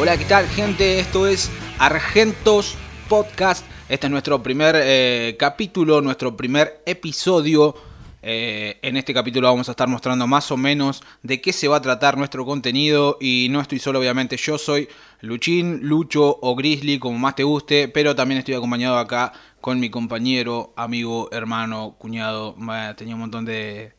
Hola, ¿qué tal gente? Esto es Argentos Podcast. Este es nuestro primer eh, capítulo, nuestro primer episodio. Eh, en este capítulo vamos a estar mostrando más o menos de qué se va a tratar nuestro contenido y no estoy solo, obviamente, yo soy Luchín, Lucho o Grizzly, como más te guste, pero también estoy acompañado acá con mi compañero, amigo, hermano, cuñado, tenía un montón de,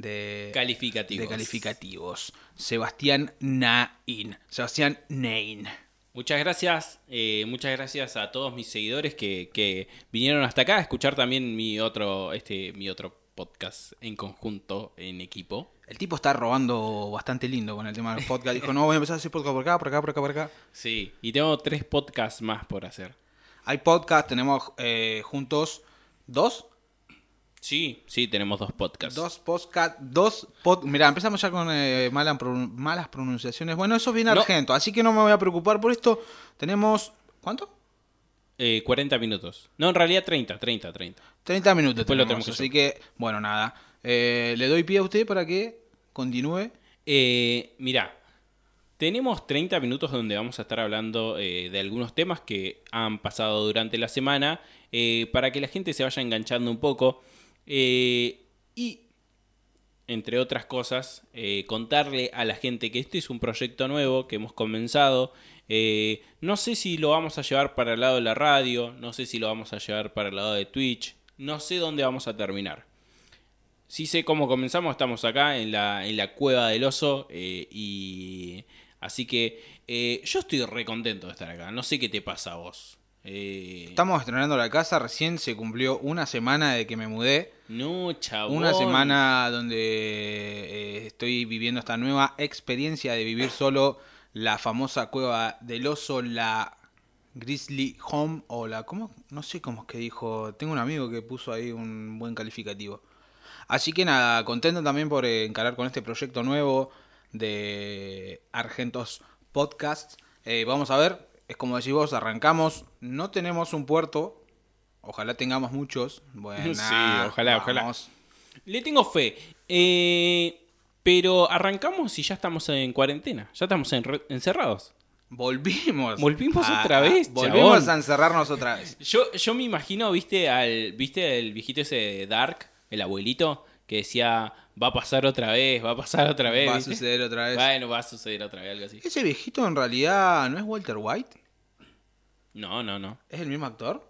de Calificativos. de calificativos. Sebastián Nain. Sebastián Nain. Muchas gracias, eh, muchas gracias a todos mis seguidores que, que vinieron hasta acá a escuchar también mi otro, este, mi otro podcast en conjunto, en equipo. El tipo está robando bastante lindo con el tema del podcast. Dijo, no, voy a empezar a hacer podcast por acá, por acá, por acá, por acá. Sí, y tengo tres podcasts más por hacer. Hay podcast, tenemos eh, juntos dos. Sí, sí, tenemos dos podcasts. Dos podcast, dos pod... Mirá, empezamos ya con eh, mala malas pronunciaciones. Bueno, eso es bien No. argento, así que no me voy a preocupar por esto. Tenemos... ¿Cuánto? Eh, 40 minutos. No, en realidad 30, 30, 30. 30 minutos Después lo tenemos, así que, bueno, nada. Eh, le doy pie a usted para que continúe. Eh, mirá, tenemos 30 minutos donde vamos a estar hablando eh, de algunos temas que han pasado durante la semana eh, para que la gente se vaya enganchando un poco eh, y, entre otras cosas, eh, contarle a la gente que este es un proyecto nuevo que hemos comenzado. Eh, no sé si lo vamos a llevar para el lado de la radio, no sé si lo vamos a llevar para el lado de Twitch, no sé dónde vamos a terminar. Sí sé cómo comenzamos, estamos acá en la, en la cueva del oso y así que yo estoy re contento de estar acá, no sé qué te pasa a vos. Eh, Estamos estrenando la casa, recién se cumplió una semana de que me mudé. no, chabón. Una semana donde eh, estoy viviendo esta nueva experiencia de vivir solo la famosa cueva del oso, la Grizzly Home o la... ¿Cómo? No sé cómo es que dijo. Tengo un amigo que puso ahí un buen calificativo. Así que nada, contento también por encarar con este proyecto nuevo de Argentos Podcast. Eh, vamos a ver, es como decís vos, arrancamos. No tenemos un puerto. Ojalá tengamos muchos. Bueno, Sí, ojalá, ojalá. Le tengo fe. Eh, pero arrancamos y ya estamos en cuarentena, ya estamos en- encerrados. Volvimos. Volvimos Ah, otra vez, ah, Volvimos chabón. a encerrarnos otra vez. Yo, yo me imagino, viste, al, viste el viejito ese de Dark, el abuelito, que decía, va a pasar otra vez, va a pasar otra vez. Va a suceder otra vez. Bueno, va a suceder otra vez, algo así. Ese viejito en realidad no es Walter White. No, no, no. ¿Es el mismo actor?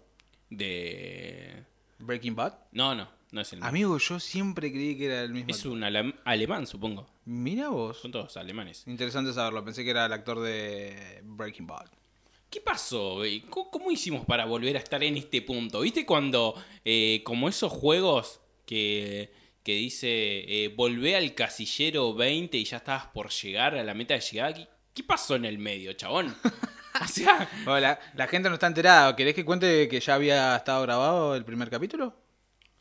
De... Breaking Bad. No, no, no es el mismo. Amigo, yo siempre creí que era el mismo Es actor. un alem- alemán, supongo. Mira vos. Son todos alemanes. Interesante saberlo. Pensé que era el actor de Breaking Bad. ¿Qué pasó? güey? ¿Cómo, cómo hicimos para volver a estar en este punto? ¿Viste cuando, eh, como esos juegos que, que dice, eh, volvé al casillero 20 y ya estabas por llegar a la meta de llegada? ¿Qué, qué pasó en el medio, chabón? o sea, Hola, la gente no está enterada. ¿Querés que cuente que ya había estado grabado el primer capítulo?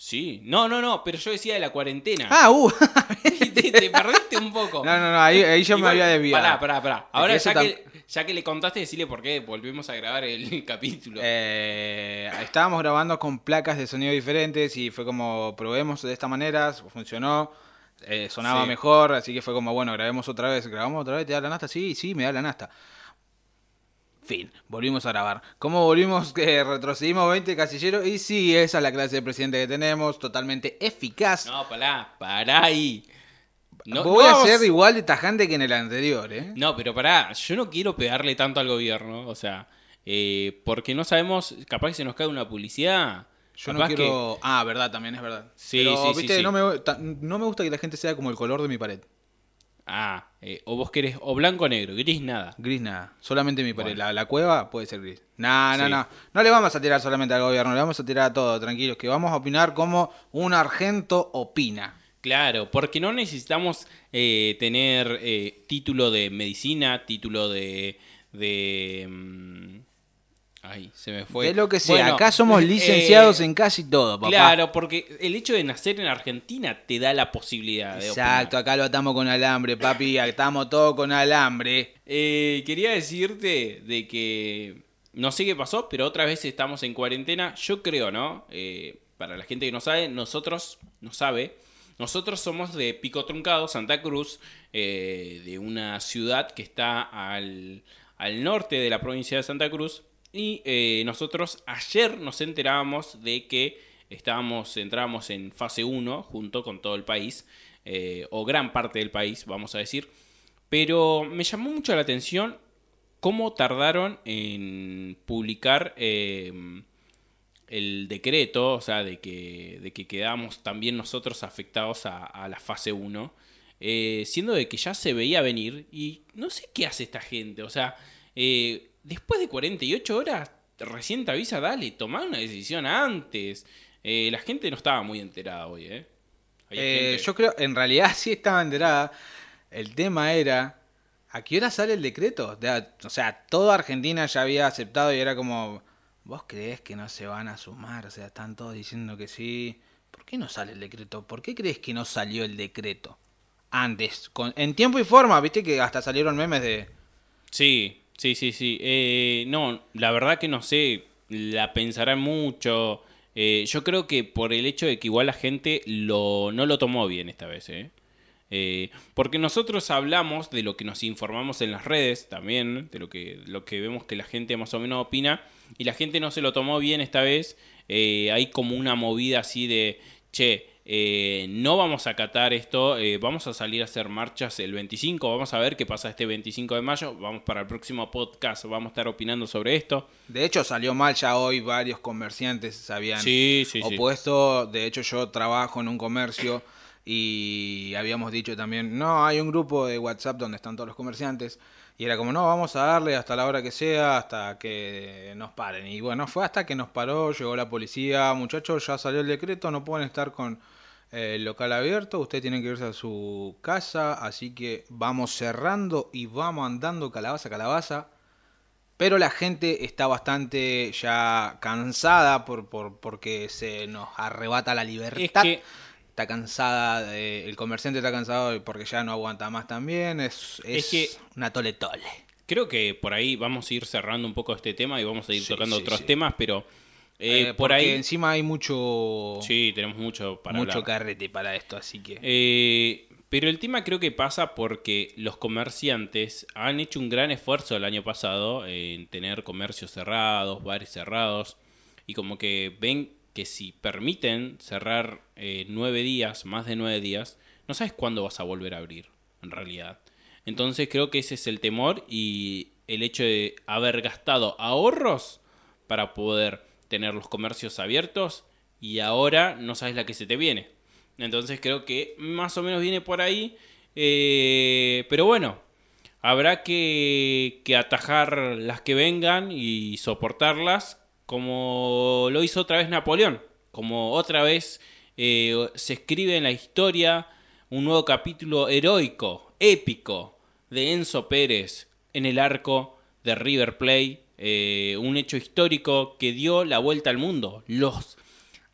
Sí. No, no, no, pero yo decía de la cuarentena. Ah, uh. te, te perdiste un poco. no, no, no, ahí, ahí yo me había desviado. Pará, pará, pará. Ahora ya que, ya que le contaste, decirle por qué volvimos a grabar el capítulo. Eh, estábamos grabando con placas de sonido diferentes y fue como probemos de esta manera, funcionó, eh, sonaba Sí. mejor, así que fue como bueno, grabemos otra vez, grabamos otra vez, ¿te da la nasta? Sí, sí, me da la nasta. Fin, volvimos a grabar. ¿Cómo volvimos? Que retrocedimos 20 casilleros y sí, esa es la clase de presidente que tenemos, totalmente eficaz. No, pará, pará ahí. No, Voy no a ser igual de tajante que en el anterior, ¿eh? No, pero pará, yo no quiero pegarle tanto al gobierno, o sea, eh, porque no sabemos, capaz que se nos cae una publicidad. Yo no quiero... Ah, verdad, también es verdad. Sí, Pero, sí, sí, viste, sí. No, me, no me gusta que la gente sea como el color de mi pared. Ah, eh, o vos querés, o blanco o negro, gris nada. Gris nada, solamente mi pared. Bueno. La, la cueva puede ser gris. No, no, Sí. no. No le vamos a tirar solamente al gobierno, le vamos a tirar a todo, tranquilos, que vamos a opinar como un argento opina. Claro, porque no necesitamos eh, tener eh, título de medicina, título de... de mm, ay, se me fue. de lo que sea, Bueno, acá somos eh, licenciados en casi todo, papá. Claro, porque el hecho de nacer en Argentina te da la posibilidad de Exacto, opinar. acá lo atamos con alambre, papi, atamos todo con alambre. Eh, quería decirte de que no sé qué pasó, pero otra vez estamos en cuarentena. Yo creo, ¿no? Eh, para la gente que no sabe, nosotros, no sabe, nosotros somos de Pico Truncado, Santa Cruz, de una ciudad que está al, al norte de la provincia de Santa Cruz. Y eh, nosotros ayer nos enterábamos de que estábamos, entrábamos en fase 1 junto con todo el país, eh, o gran parte del país, vamos a decir. Pero me llamó mucho la atención cómo tardaron en publicar em, el decreto, o sea, de que, de que quedamos también nosotros afectados a, la fase 1, eh, siendo de que ya se veía venir y no sé qué hace esta gente, o sea, después de 48 horas recién te avisa, dale, toma una decisión antes. Eh, la gente no estaba muy enterada hoy, ¿eh? Yo creo, en realidad sí estaba enterada. El tema era ¿A qué hora sale el decreto? O sea, toda Argentina ya había aceptado y era como, ¿vos crees que no se van a sumar? O sea, están todos diciendo que sí. ¿Por qué no sale el decreto? ¿Por qué crees que no salió el decreto? Antes, con, en tiempo y forma, viste que hasta salieron memes de... Sí, sí, sí, sí. Eh, no, la verdad que no sé, la pensarán mucho. Eh, yo creo que por el hecho de que igual la gente lo, no lo tomó bien esta vez, ¿eh? Eh, porque nosotros hablamos de lo que nos informamos en las redes también, de lo que, lo que vemos que la gente más o menos opina, y la gente no se lo tomó bien esta vez. Eh, hay como una movida así de, che, eh, no vamos a acatar esto, vamos a salir a hacer marchas el 25, vamos a ver qué pasa este 25 de mayo, vamos para el próximo podcast, vamos a estar opinando sobre esto. De hecho salió mal ya hoy, varios comerciantes se habían opuesto, de hecho yo trabajo en un comercio y habíamos dicho también, no, hay un grupo de WhatsApp donde están todos los comerciantes. Y era como, no, vamos a darle hasta la hora que sea, hasta que nos paren. Y bueno, fue hasta que nos paró, llegó la policía, muchachos, ya salió el decreto, no pueden estar con eh, el local abierto, ustedes tienen que irse a su casa, así que vamos cerrando y vamos andando calabaza calabaza. Pero la gente está bastante ya cansada por, por, porque se nos arrebata la libertad está cansada, el comerciante está cansado porque ya no aguanta más también, es, es, que una tole tole. Creo que por ahí vamos a ir cerrando un poco este tema y vamos a ir tocando otros temas, pero eh, eh, por ahí encima hay mucho sí tenemos mucho para mucho carrete para esto así que eh, pero el tema creo que pasa porque los comerciantes han hecho un gran esfuerzo el año pasado en tener comercios cerrados bares cerrados y como que ven que si permiten cerrar eh, nueve días, más de nueve días, no sabes cuándo vas a volver a abrir, en realidad. Entonces creo que ese es el temor y el hecho de haber gastado ahorros para poder tener los comercios abiertos y ahora no sabes la que se te viene. Entonces creo que más o menos viene por ahí. Eh, pero bueno, habrá que, que atajar las que vengan y soportarlas como lo hizo otra vez Napoleón, como otra vez eh, se escribe en la historia un nuevo capítulo heroico, épico, de Enzo Pérez en el arco de River Plate, eh, un hecho histórico que dio la vuelta al mundo. Los,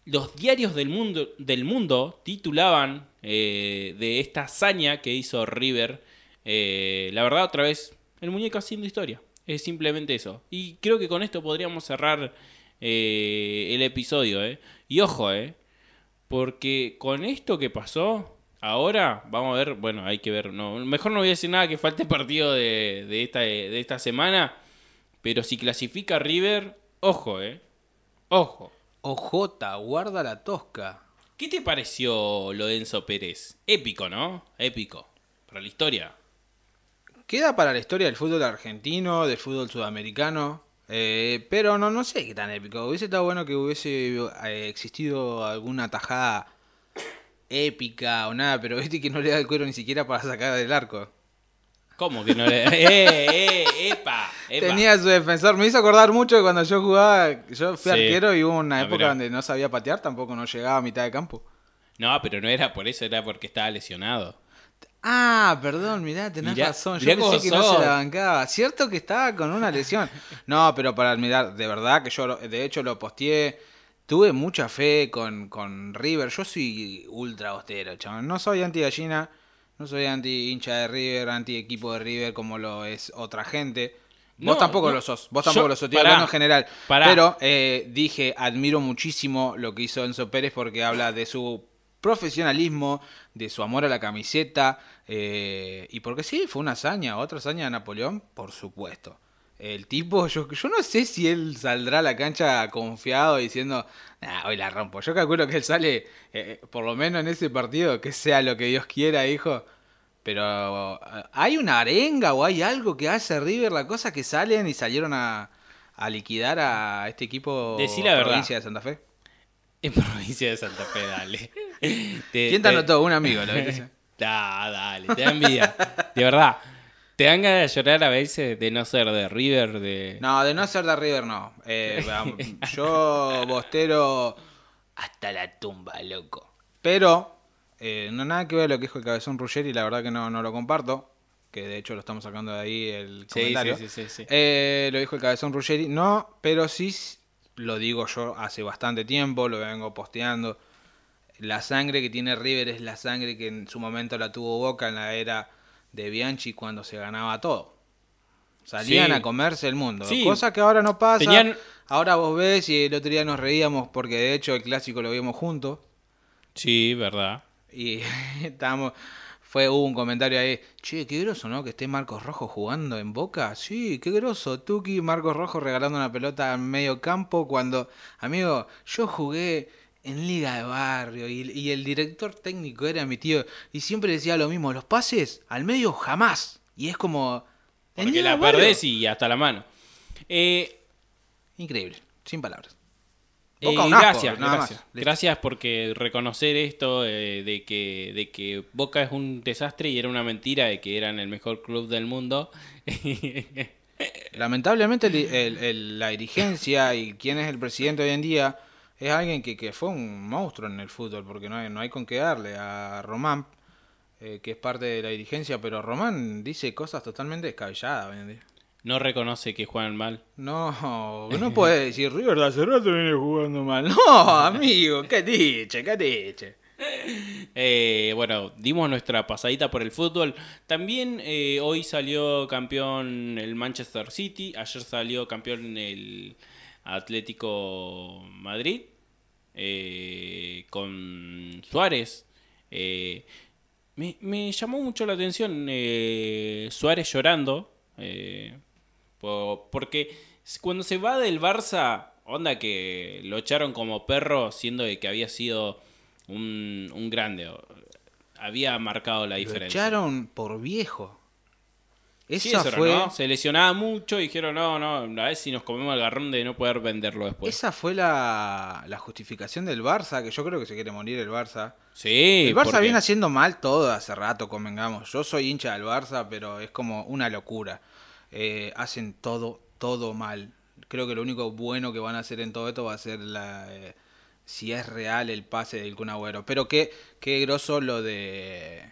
los diarios del mundo, del mundo titulaban eh, de esta hazaña que hizo River. la verdad, otra vez, el muñeco haciendo historia. Es simplemente eso. Y creo que con esto podríamos cerrar eh, el episodio, ¿eh? Y ojo, ¿eh? Porque con esto que pasó, ahora vamos a ver, bueno, hay que ver, no, mejor no voy a decir nada que falte partido de, de, esta, de esta semana, pero si clasifica River, ojo, ¿eh? Ojo. Ojota, guarda la tosca. ¿Qué te pareció lo de Enzo Pérez? Épico, ¿no? Épico. Para la historia. Queda para la historia del fútbol argentino, del fútbol sudamericano. Eh, pero no, no sé qué tan épico. Hubiese estado bueno que hubiese eh, existido alguna tajada épica o nada, pero viste que no le da el cuero ni siquiera para sacar del arco. ¿Cómo que no le da? ¡Eh, eh, epa, Tenía su defensor. Me hizo acordar mucho que cuando yo jugaba, yo fui arquero y hubo una época donde no sabía patear, tampoco no llegaba a mitad de campo. No, pero no era por eso, era porque estaba lesionado. Ah, perdón, mirá, tenés razón. Yo pensé que no se la bancaba. Cierto que estaba con una lesión. No, pero para mirar, de verdad que yo, de hecho, lo posteé. Tuve mucha fe con, con River. Yo soy ultra austero, chaval. No soy anti-gallina, no soy anti-hincha de River, anti-equipo de River como lo es otra gente. Vos tampoco lo sos, vos tampoco lo sos, estoy hablando en general. Pero eh, dije, admiro muchísimo lo que hizo Enzo Pérez porque habla de su profesionalismo, de su amor a la camiseta, eh, y porque sí, fue una hazaña, otra hazaña de Napoleón, por supuesto. El tipo, yo, yo no sé si él saldrá a la cancha confiado diciendo, nah, hoy la rompo. Yo calculo que él sale, eh, por lo menos en ese partido, que sea lo que Dios quiera, hijo. Pero eh, hay una arenga o hay algo que hace River, la cosa que salen y salieron a, a liquidar a este equipo verdad. provincia de Santa Fe. En provincia de Santa Fe, dale. Te- ¿Quién te anotó? Un amigo, lo. Da, dale, te da envidia. De verdad. Te dan ganas de llorar a veces de no ser de River, de... No, de no ser de River, no. Eh, yo, Bostero, hasta la tumba, loco. Pero, eh, no nada que ver lo que dijo el cabezón Ruggeri, la verdad que no, no lo comparto. Que de hecho lo estamos sacando de ahí el comentario. sí, sí, sí, sí. Eh, lo dijo el cabezón Ruggeri, no, pero sí lo digo yo hace bastante tiempo, lo vengo posteando. La sangre que tiene River es la sangre que en su momento la tuvo Boca en la era de Bianchi cuando se ganaba todo. Salían Sí. a comerse el mundo. Sí. Cosa que ahora no pasa. Tenían- Ahora vos ves y el otro día nos reíamos porque de hecho el clásico lo vimos juntos. Sí, verdad. Y estábamos. Fue, hubo un comentario ahí. Che, qué groso, ¿no? Que esté Marcos Rojo jugando en Boca. Sí, qué groso. Tuki, Marcos Rojo regalando una pelota en medio campo cuando. Amigo, yo jugué en Liga de Barrio y, y el director técnico era mi tío. Y siempre decía lo mismo: los pases al medio jamás. Y es como. en Porque Liga la perdés y hasta la mano. Eh, Increíble, sin palabras. Eh, Boca un asco, gracias, gracias. Gracias porque reconocer esto eh, de que de que Boca es un desastre y era una mentira de que eran el mejor club del mundo. Lamentablemente el- el- el- la dirigencia y quién es el presidente hoy en día es alguien que, que fue un monstruo en el fútbol, porque no hay, no hay con qué darle a Román, eh, que es parte de la dirigencia, pero Román dice cosas totalmente descabelladas hoy en día. no reconoce que juegan mal. No, no puede decir River de hace rato viene jugando mal. No, amigo, qué diche, qué diche. Eh, bueno, dimos nuestra pasadita por el fútbol. También eh, hoy salió campeón el Manchester City. Ayer salió campeón el Atlético Madrid. eh, con Suárez. Eh, me, me llamó mucho la atención eh, Suárez llorando. eh, po- porque cuando se va del Barça, onda que lo echaron como perro, siendo de que había sido un, un grande. Había marcado la Lo diferencia. echaron por viejo. Sí, Esa eso fue, ¿no? Se lesionaba mucho y dijeron, no, no, a ver si nos comemos el garrón de no poder venderlo después. esa fue la, la justificación del Barça, que yo creo que se quiere morir el Barça. Sí, El Barça porque- viene haciendo mal todo hace rato, convengamos. Yo soy hincha del Barça, pero es como una locura. Eh, hacen todo, todo mal. Creo que lo único bueno que van a hacer en todo esto va a ser la, eh, si es real el pase del Kun Agüero. Pero qué, qué groso lo de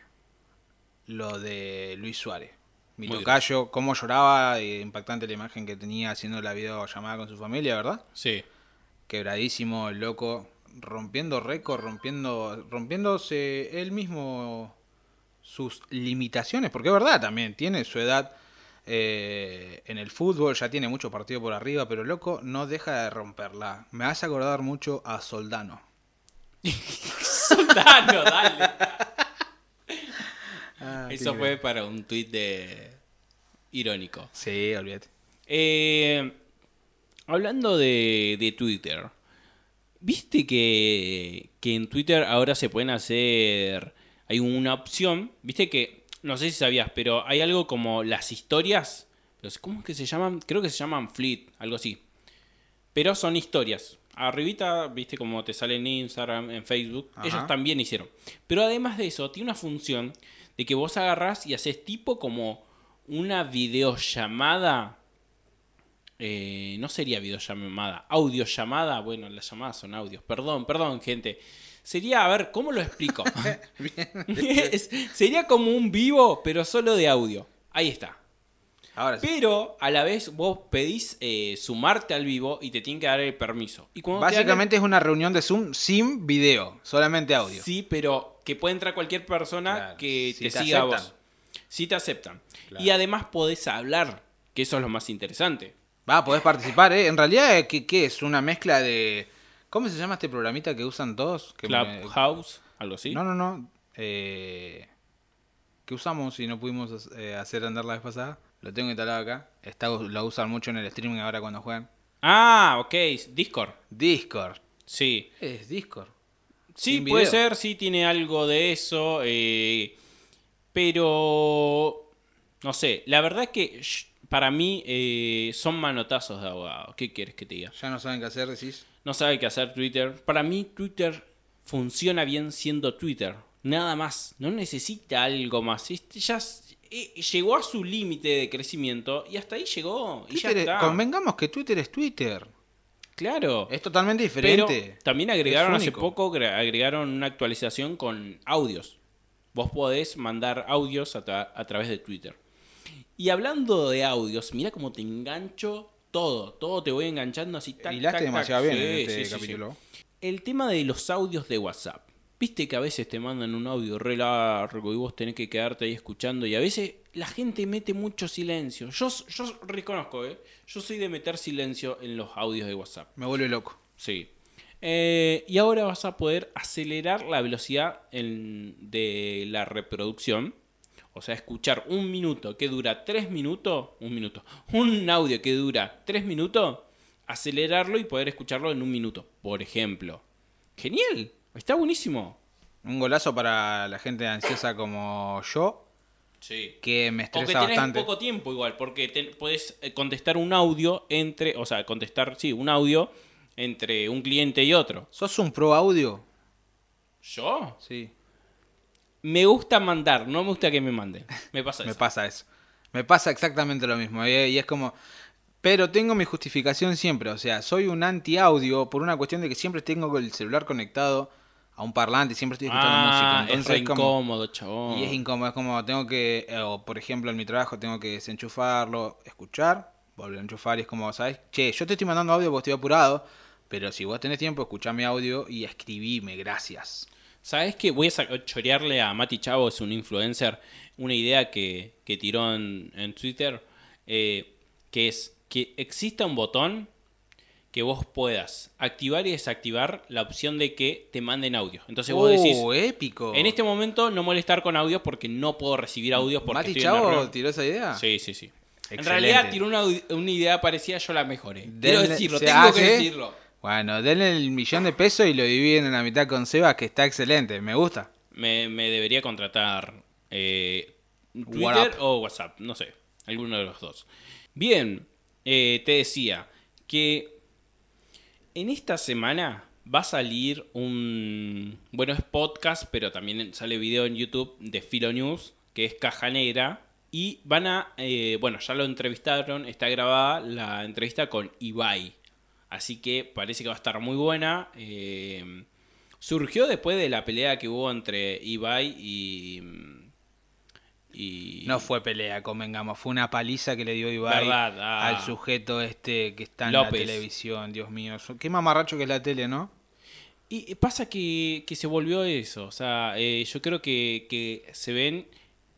lo de Luis Suárez. Mi Muy tocayo, cómo lloraba, eh, impactante la imagen que tenía haciendo la videollamada con su familia, ¿verdad? Sí. quebradísimo el loco, rompiendo récord, rompiendo, rompiéndose él mismo sus limitaciones, porque es verdad también, tiene su edad eh, en el fútbol, ya tiene mucho partido por arriba, pero loco no deja de romperla. Me hace acordar mucho a Soldano. Soldano, dale. Ah, Eso fue para un tuit de irónico. Sí, olvídate. Eh, hablando de, de Twitter, ¿viste que, que en Twitter ahora se pueden hacer... Hay una opción, viste que, no sé si sabías, pero hay algo como las historias, ¿cómo es que se llaman? Creo que se llaman Fleet, algo así. Pero son historias. Arribita, viste como te sale en Instagram, en Facebook, Ajá. ellos también hicieron. Pero además de eso, tiene una función de que vos agarrás y haces tipo como una videollamada. eh, no sería videollamada, audiollamada. Bueno, las llamadas son audios. Perdón, perdón, gente. Sería, a ver, ¿cómo lo explico? Es- sería como un vivo, pero solo de audio. Ahí está. Ahora sí. Pero a la vez vos pedís eh, sumarte al vivo y te tienen que dar el permiso. Y cuando el- Básicamente es una reunión de Zoom sin video, solamente audio. Sí, pero que puede entrar cualquier persona Claro, que si te, te siga a vos. Si te aceptan. Claro. Y además podés hablar, que eso es lo más interesante. Va, podés participar, ¿eh? En realidad, eh, ¿qué, qué es? Una mezcla de... ¿Cómo se llama este programita que usan todos? Que me- Clubhouse, algo así. No, no, no. Eh, ¿Qué usamos y no pudimos hacer andar la vez pasada? Lo tengo instalado acá. Está, lo usan mucho en el streaming ahora cuando juegan. Ah, ok, Discord. Discord. Sí. Es Discord. Sí, puede ser, sí tiene algo de eso. eh, pero. No sé, la verdad que sh- para mí eh, son manotazos de abogado. ¿Qué quieres que te diga? Ya no saben qué hacer, decís. No sabe qué hacer Twitter. Para mí, Twitter funciona bien siendo Twitter. Nada más. No necesita algo más. Este ya eh, llegó a su límite de crecimiento y hasta ahí llegó. Y ya Twitter es- está. convengamos que Twitter es Twitter. Claro. Es totalmente Pero diferente. también agregaron hace poco, agregaron una actualización con audios. Vos podés mandar audios a, tra- a través de Twitter. Y hablando de audios, mira cómo te engancho todo. Todo te voy enganchando así. tac, Hilaste tac, demasiado tac. bien en Sí, este sí. capítulo. El tema de los audios de WhatsApp. Viste que a veces te mandan un audio re largo y vos tenés que quedarte ahí escuchando y a veces la gente mete mucho silencio. Yo, yo reconozco, ¿eh? Yo soy de meter silencio en los audios de WhatsApp. Me vuelve loco. Sí. Eh, y ahora vas a poder acelerar la velocidad en- de la reproducción. O sea, escuchar un minuto que dura tres minutos. Un minuto. Un audio que dura tres minutos. Acelerarlo y poder escucharlo en un minuto. Por ejemplo. Genial. Está buenísimo. Un golazo para la gente ansiosa como yo, Sí. que me O que estresa tenés bastante. poco tiempo igual, porque te- podés eh, contestar un audio entre, o sea, contestar, sí, un audio entre un cliente y otro. ¿Sos un pro audio? ¿Yo? Sí, Me gusta mandar, no me gusta que me manden. Me pasa me eso. pasa eso. Me pasa exactamente lo mismo. Y, y es como... Pero tengo mi justificación siempre. O sea, soy un anti-audio por una cuestión de que siempre tengo el celular conectado a un parlante y siempre estoy escuchando ah, música. es Entonces es como... incómodo, chabón. Y es incómodo, es como tengo que, eh, o por ejemplo en mi trabajo tengo que desenchufarlo, escuchar, volver a enchufar y es como, ¿sabes? Che, yo te estoy mandando audio porque estoy apurado, pero si vos tenés tiempo, escuchá mi audio y escribime, gracias. ¿Sabes qué? Voy a chorearle a Mati Chavo, es un influencer, una idea que, que tiró en, en Twitter, eh, que es que exista un botón que vos puedas activar y desactivar la opción de que te manden audio. Entonces vos decís, ¡Oh, épico! en este momento no molestar con audios porque no puedo recibir audios porque ¿Mati estoy en la Chavo reunión". tiró esa idea? Sí, sí, sí. En realidad tiró una, una idea parecida, yo la mejoré. Quiero decirlo, tengo que decirlo. Bueno, denle el millón de pesos y lo dividen en la mitad con Sebas, que está excelente, me gusta. Me, me debería contratar eh, Twitter o WhatsApp, no sé, alguno de los dos. Bien, eh, te decía que en esta semana va a salir un, bueno, es podcast, pero también sale video en YouTube de Filo News, que es Caja Negra. Y van a, eh, bueno, ya lo entrevistaron, está grabada la entrevista con Ibai. Así que parece que va a estar muy buena. eh, surgió después de la pelea que hubo entre Ibai y. y No fue pelea, convengamos, fue una paliza que le dio Ibai ah. al sujeto este que está en López. la televisión, Dios mío. Qué mamarracho que es la tele, ¿no? Y pasa que, que se volvió eso. O sea, eh, yo creo que, que se ven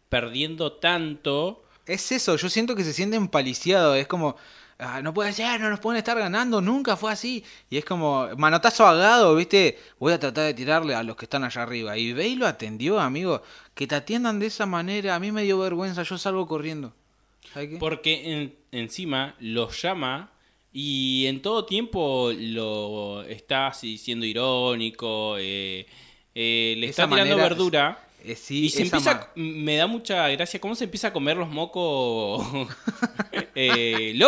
perdiendo tanto. Es eso, yo siento que se sienten paliciados, es como, "Ah, no puede ser, no nos pueden estar ganando, nunca fue así. Y es como, manotazo agado, ¿viste? Voy a tratar de tirarle a los que están allá arriba. Y Bey lo atendió, amigo. Que te atiendan de esa manera, a mí me dio vergüenza, yo salgo corriendo. Porque en- encima los llama y en todo tiempo lo está así siendo irónico. eh, eh, le Esa está tirando manera- verdura. Eh, sí, y se empieza, me da mucha gracia cómo se empieza a comer los mocos eh.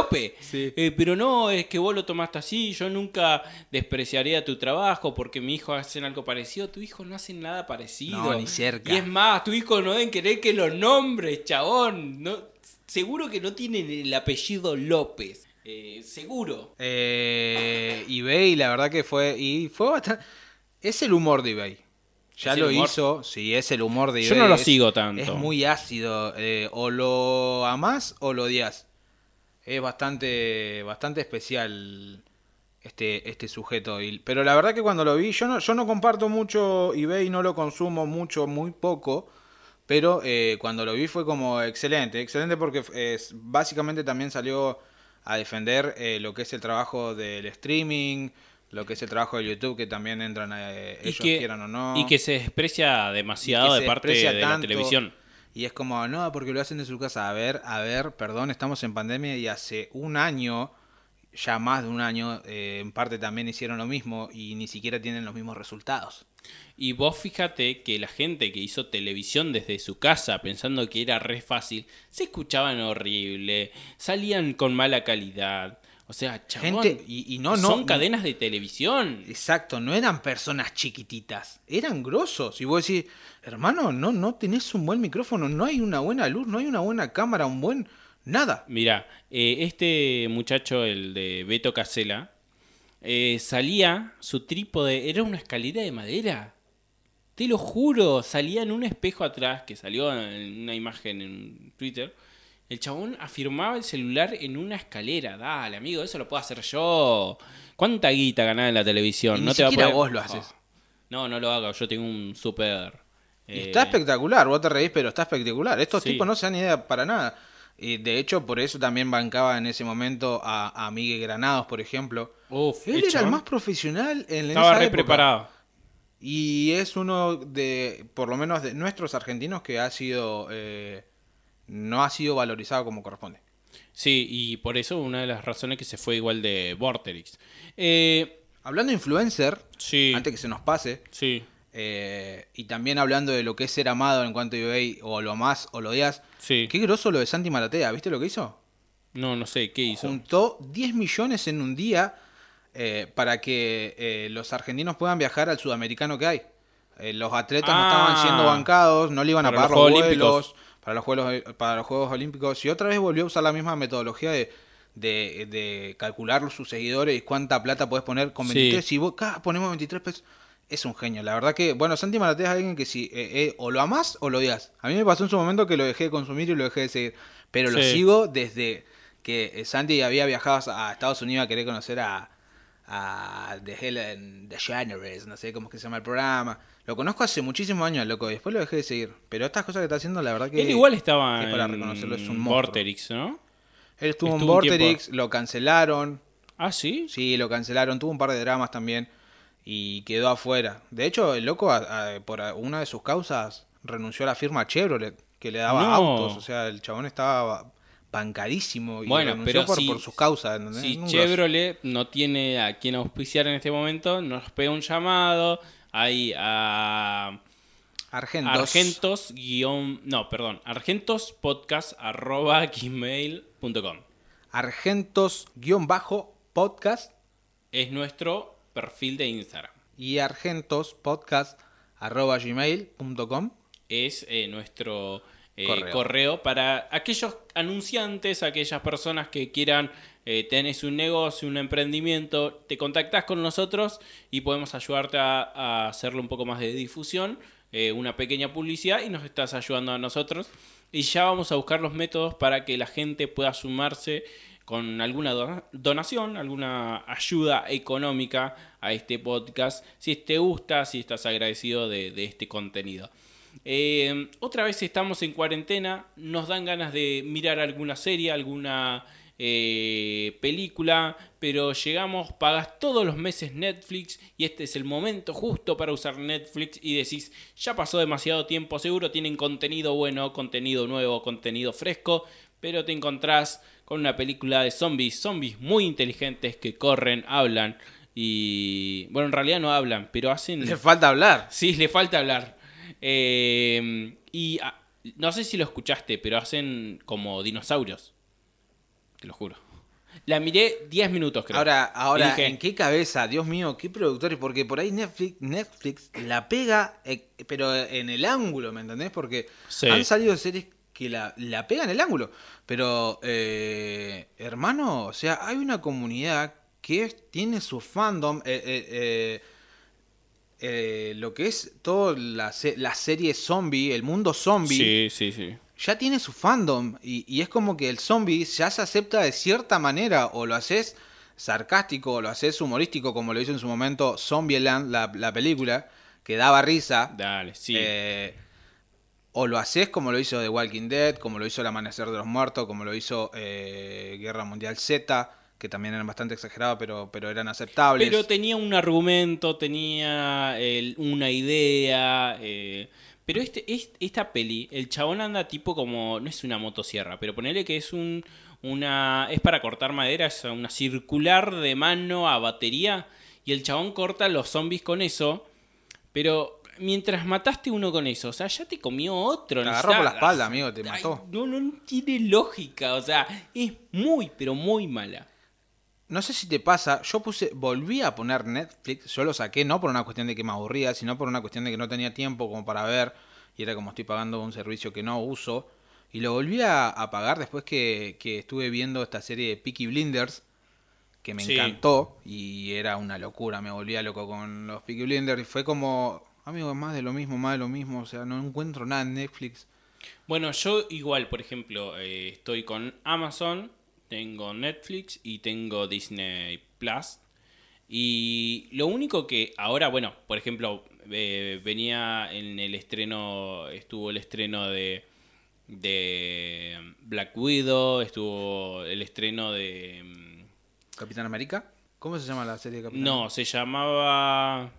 Sí. Eh, pero no, es que vos lo tomaste así, yo nunca despreciaría tu trabajo porque mi hijo hacen algo parecido, tu hijo no hace nada parecido. No, ni cerca. Y es más, tu hijo no deben querer que lo nombres, chabón. No, seguro que no tienen el apellido López. Seguro. Eh, eBay, la verdad que fue. Y fue bastante. Es el humor de eBay. Ya ¿Es el lo humor? hizo, sí, es el humor de Yo no lo es- sigo tanto. Es muy ácido. eh, o lo amás o lo odias. Es bastante, bastante especial este, este sujeto. pero la verdad que cuando lo vi, yo no, yo no comparto mucho eBay, no lo consumo mucho, muy poco. Pero eh, cuando lo vi fue como excelente, excelente porque es, básicamente también salió a defender eh, lo que es el trabajo del streaming, lo que es el trabajo de YouTube, que también entran eh, Y ellos que, quieran o no. y que se desprecia demasiado de parte de la televisión. Y es como, no, porque lo hacen de su casa. A ver, a ver, perdón, estamos en pandemia y hace un año, ya más de un año, eh, en parte también hicieron lo mismo y ni siquiera tienen los mismos resultados. Y vos fíjate que la gente que hizo televisión desde su casa pensando que era re fácil, se escuchaban horrible, salían con mala calidad. O sea, chabón, Gente, y, y no, no. son cadenas de televisión. Exacto, no eran personas chiquititas, eran grosos. Y vos decís, hermano, no, no tenés un buen micrófono, no hay una buena luz, no hay una buena cámara, un buen. Nada. Mira, eh, este muchacho, el de Beto Casela, eh, salía, su trípode era una escalera de madera. Te lo juro, salía en un espejo atrás, que salió en una imagen en Twitter. El chabón afirmaba el celular en una escalera. Dale, amigo, eso lo puedo hacer yo. ¿Cuánta guita ganaba en la televisión? Y no ni te va a poder- vos lo haces. Oh. No, no lo hago. Yo tengo un super. Y eh, está espectacular, vos te reís, pero está espectacular. Estos Sí. tipos no se dan idea para nada. Y de hecho, por eso también bancaba en ese momento a, a Miguel Granados, por ejemplo. Uf, Él era el más profesional en Estaba esa re época. preparado. Y es uno de, por lo menos de nuestros argentinos, que ha sido, eh, no ha sido valorizado como corresponde. Sí, y por eso una de las razones que se fue igual de Vorterix. Eh, Hablando de influencer, sí, antes que se nos pase, sí, eh, y también hablando de lo que es ser amado en cuanto a eBay, o lo más o lo odias, sí. qué groso lo de Santi Maratea, ¿viste lo que hizo? No, no sé, ¿qué hizo? Juntó 10 millones en un día eh, para que los argentinos puedan viajar al sudamericano que hay. Los atletas no Ah. estaban siendo bancados, no le iban a pagar los los, vuelos Olímpicos. Para los Juegos para los Juegos Olímpicos y otra vez volvió a usar la misma metodología de, de, de calcular sus seguidores y cuánta plata puedes poner con Sí. 23 si vos acá ponemos 23 pesos es un genio, la verdad que, bueno, Santi Maratea es alguien que si eh, eh, o lo amás o lo odias. A mí me pasó en su momento que lo dejé de consumir y lo dejé de seguir, pero lo Sí. sigo desde que eh, Santi había viajado a Estados Unidos a querer conocer a, a The Helen DeGeneres, no sé cómo es que se llama el programa. Lo conozco hace muchísimos años, loco, y después lo dejé de seguir. Pero estas cosas que está haciendo, la verdad que... Él igual estaba es para en reconocerlo, es un. Vorterix, ¿no? Él estuvo, en estuvo tiempo- Vorterix, lo cancelaron. Ah, sí. Sí, lo cancelaron, tuvo un par de dramas también y quedó afuera. De hecho, el loco, a- a- por una de sus causas, renunció a la firma Chevrolet, que le daba No. autos. O sea, el chabón estaba bancadísimo y Bueno, renunció pero por, si- por sus causas. ¿entendés? Si. Chevrolet no tiene a quien auspiciar en este momento, nos pega un llamado ahí a Argentos. argentos guion, no, perdón, argentospodcast arroba gmail.com. Argentos-podcast Es nuestro perfil de Instagram. y argentospodcast.gmail.com. es eh, nuestro eh, Correo. correo. para aquellos anunciantes, aquellas personas que quieran eh, tenés un negocio, un emprendimiento, te contactás con nosotros y podemos ayudarte a, a hacerle un poco más de difusión, eh, una pequeña publicidad y nos estás ayudando a nosotros. Y ya vamos a buscar los métodos para que la gente pueda sumarse con alguna dona- donación, alguna ayuda económica a este podcast, si te gusta, si estás agradecido de, de este contenido. Eh, otra vez estamos en cuarentena, nos dan ganas de mirar alguna serie, alguna eh, película, pero llegamos, pagas todos los meses Netflix y este es el momento justo para usar Netflix y decís, ya pasó demasiado tiempo, seguro tienen contenido bueno, contenido nuevo, contenido fresco, pero te encontrás con una película de zombies, zombies muy inteligentes que corren, hablan y... Bueno, en realidad no hablan, pero hacen... Le falta hablar. Sí, le falta hablar. Eh, y ah, no sé si lo escuchaste, pero hacen como dinosaurios. Te lo juro. La miré 10 minutos, creo. Ahora, ahora dije, ¿en qué cabeza? Dios mío, qué productores, porque por ahí Netflix, Netflix la pega, eh, pero en el ángulo, ¿me entendés? Porque Sí. han salido series que la, la pegan en el ángulo. Pero, eh, hermano, o sea, hay una comunidad que tiene su fandom, eh, eh, eh, lo que es toda la, la serie zombie, el mundo zombie Sí, sí, sí. Ya tiene su fandom y, y es como que el zombie ya se acepta de cierta manera o lo haces sarcástico o lo haces humorístico como lo hizo en su momento Zombieland, la, la película, que daba risa. Dale, sí. Eh, o lo haces como lo hizo The Walking Dead, como lo hizo El Amanecer de los Muertos, como lo hizo eh, Guerra Mundial Z, que también eran bastante exagerados, pero, pero eran aceptables. Pero tenía un argumento, tenía el- una idea, eh, Pero este, es- esta peli, el chabón anda tipo como. No es una motosierra, pero ponele que es un. Una. Es para cortar madera, es una circular de mano a batería. Y el chabón corta los zombies con eso. Pero mientras mataste uno con eso, o sea, ya te comió otro. Te agarró por la espalda, amigo, te Ay, mató. no, no tiene lógica, o sea, es muy, pero muy mala. No sé si te pasa, yo puse, volví a poner Netflix, yo lo saqué no por una cuestión de que me aburría, sino por una cuestión de que no tenía tiempo como para ver, y era como estoy pagando un servicio que no uso, y lo volví a, a pagar después que, que estuve viendo esta serie de Peaky Blinders, que me Sí. encantó, y era una locura, me volvía loco con los Peaky Blinders, y fue como, amigo, más de lo mismo, más de lo mismo, o sea, no encuentro nada en Netflix. Bueno, yo igual, por ejemplo, eh, estoy con Amazon, tengo Netflix y tengo Disney Plus. Y lo único que ahora, bueno, por ejemplo, eh, venía en el estreno, estuvo el estreno de, de Black Widow, estuvo el estreno de... mm, Capitán América, ¿cómo se llama la serie de Capitán No, se llamaba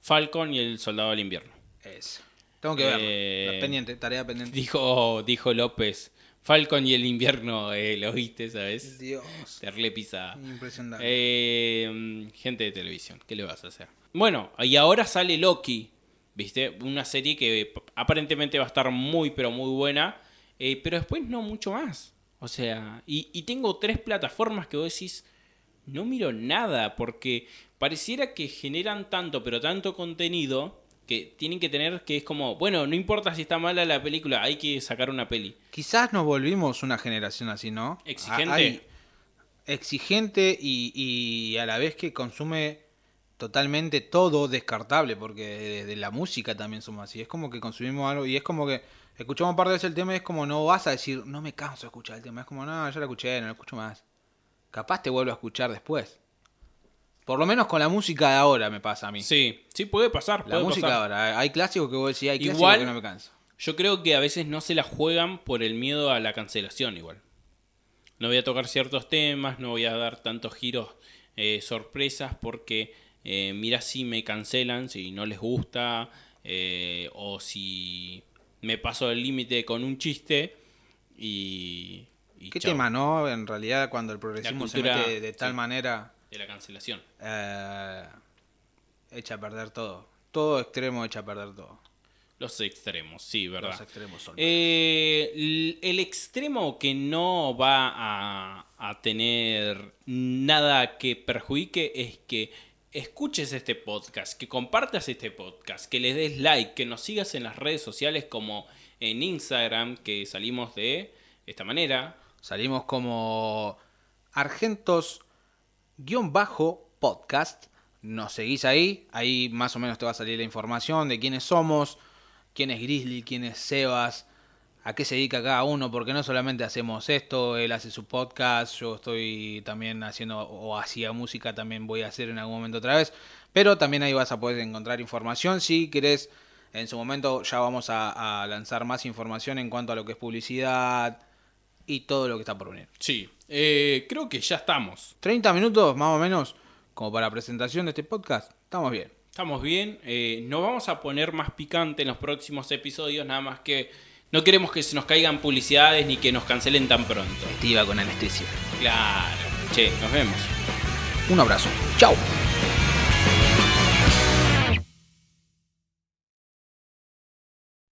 Falcon y el Soldado del Invierno. Es. Tengo que verlo. Eh, Pendiente, tarea pendiente. Dijo, dijo López, Falcon y el invierno, eh, lo viste, ¿sabes? Dios. Terle pisada. Impresionante. Eh, gente de televisión, ¿qué le vas a hacer? Bueno, y ahora sale Loki, ¿viste? Una serie que aparentemente va a estar muy, pero muy buena, eh, pero después no mucho más. O sea, y, y tengo tres plataformas que vos decís, no miro nada, porque pareciera que generan tanto, pero tanto contenido que tienen que tener que es como, bueno, no importa si está mala la película, hay que sacar una peli. Quizás nos volvimos una generación así, ¿no? Exigente. Hay- exigente y, y a la vez que consume totalmente todo descartable, porque de, de la música también somos así. Es como que consumimos algo y es como que escuchamos un par de veces el tema y es como no vas a decir, no me canso de escuchar el tema. Es como, no, ya lo escuché, no lo escucho más. Capaz te vuelvo a escuchar después. Por lo menos con la música de ahora me pasa a mí. Sí, sí puede pasar. la puede música de ahora. Hay clásicos que vos decís, hay clásicos Igual- que no me canso. Yo creo que a veces no se la juegan por el miedo a la cancelación igual. No voy a tocar ciertos temas, no voy a dar tantos giros eh, sorpresas porque eh, mira si me cancelan, si no les gusta eh, o si me paso el límite con un chiste y... y ¿Qué tema, no? En realidad, cuando el progresismo cultura, se mete de, de tal sí. manera, De la cancelación. eh, echa a perder todo. Todo extremo echa a perder todo. Los extremos, sí, ¿verdad? Los extremos son. Eh, el extremo que no va a, a tener nada que perjudique es que escuches este podcast, que compartas este podcast, que le des like, que nos sigas en las redes sociales como en Instagram, que salimos de esta manera. Salimos como Argentos-podcast. Nos seguís ahí. Ahí más o menos te va a salir la información de quiénes somos, quién es Grizzly, quién es Sebas, a qué se dedica cada uno, porque no solamente hacemos esto, él hace su podcast, yo estoy también haciendo o hacía música, también voy a hacer en algún momento otra vez, pero también ahí vas a poder encontrar información si querés. En su momento ya vamos a lanzar más información en cuanto a lo que es publicidad y todo lo que está por venir. Sí, eh, creo que ya estamos. 30 minutos más o menos como para presentación de este podcast. Estamos bien. Estamos bien. eh, no vamos a poner más picante en los próximos episodios, nada más que no queremos que se nos caigan publicidades ni que nos cancelen tan pronto. Estiva con anestesia. Claro. Che, nos vemos. Un abrazo. Chao.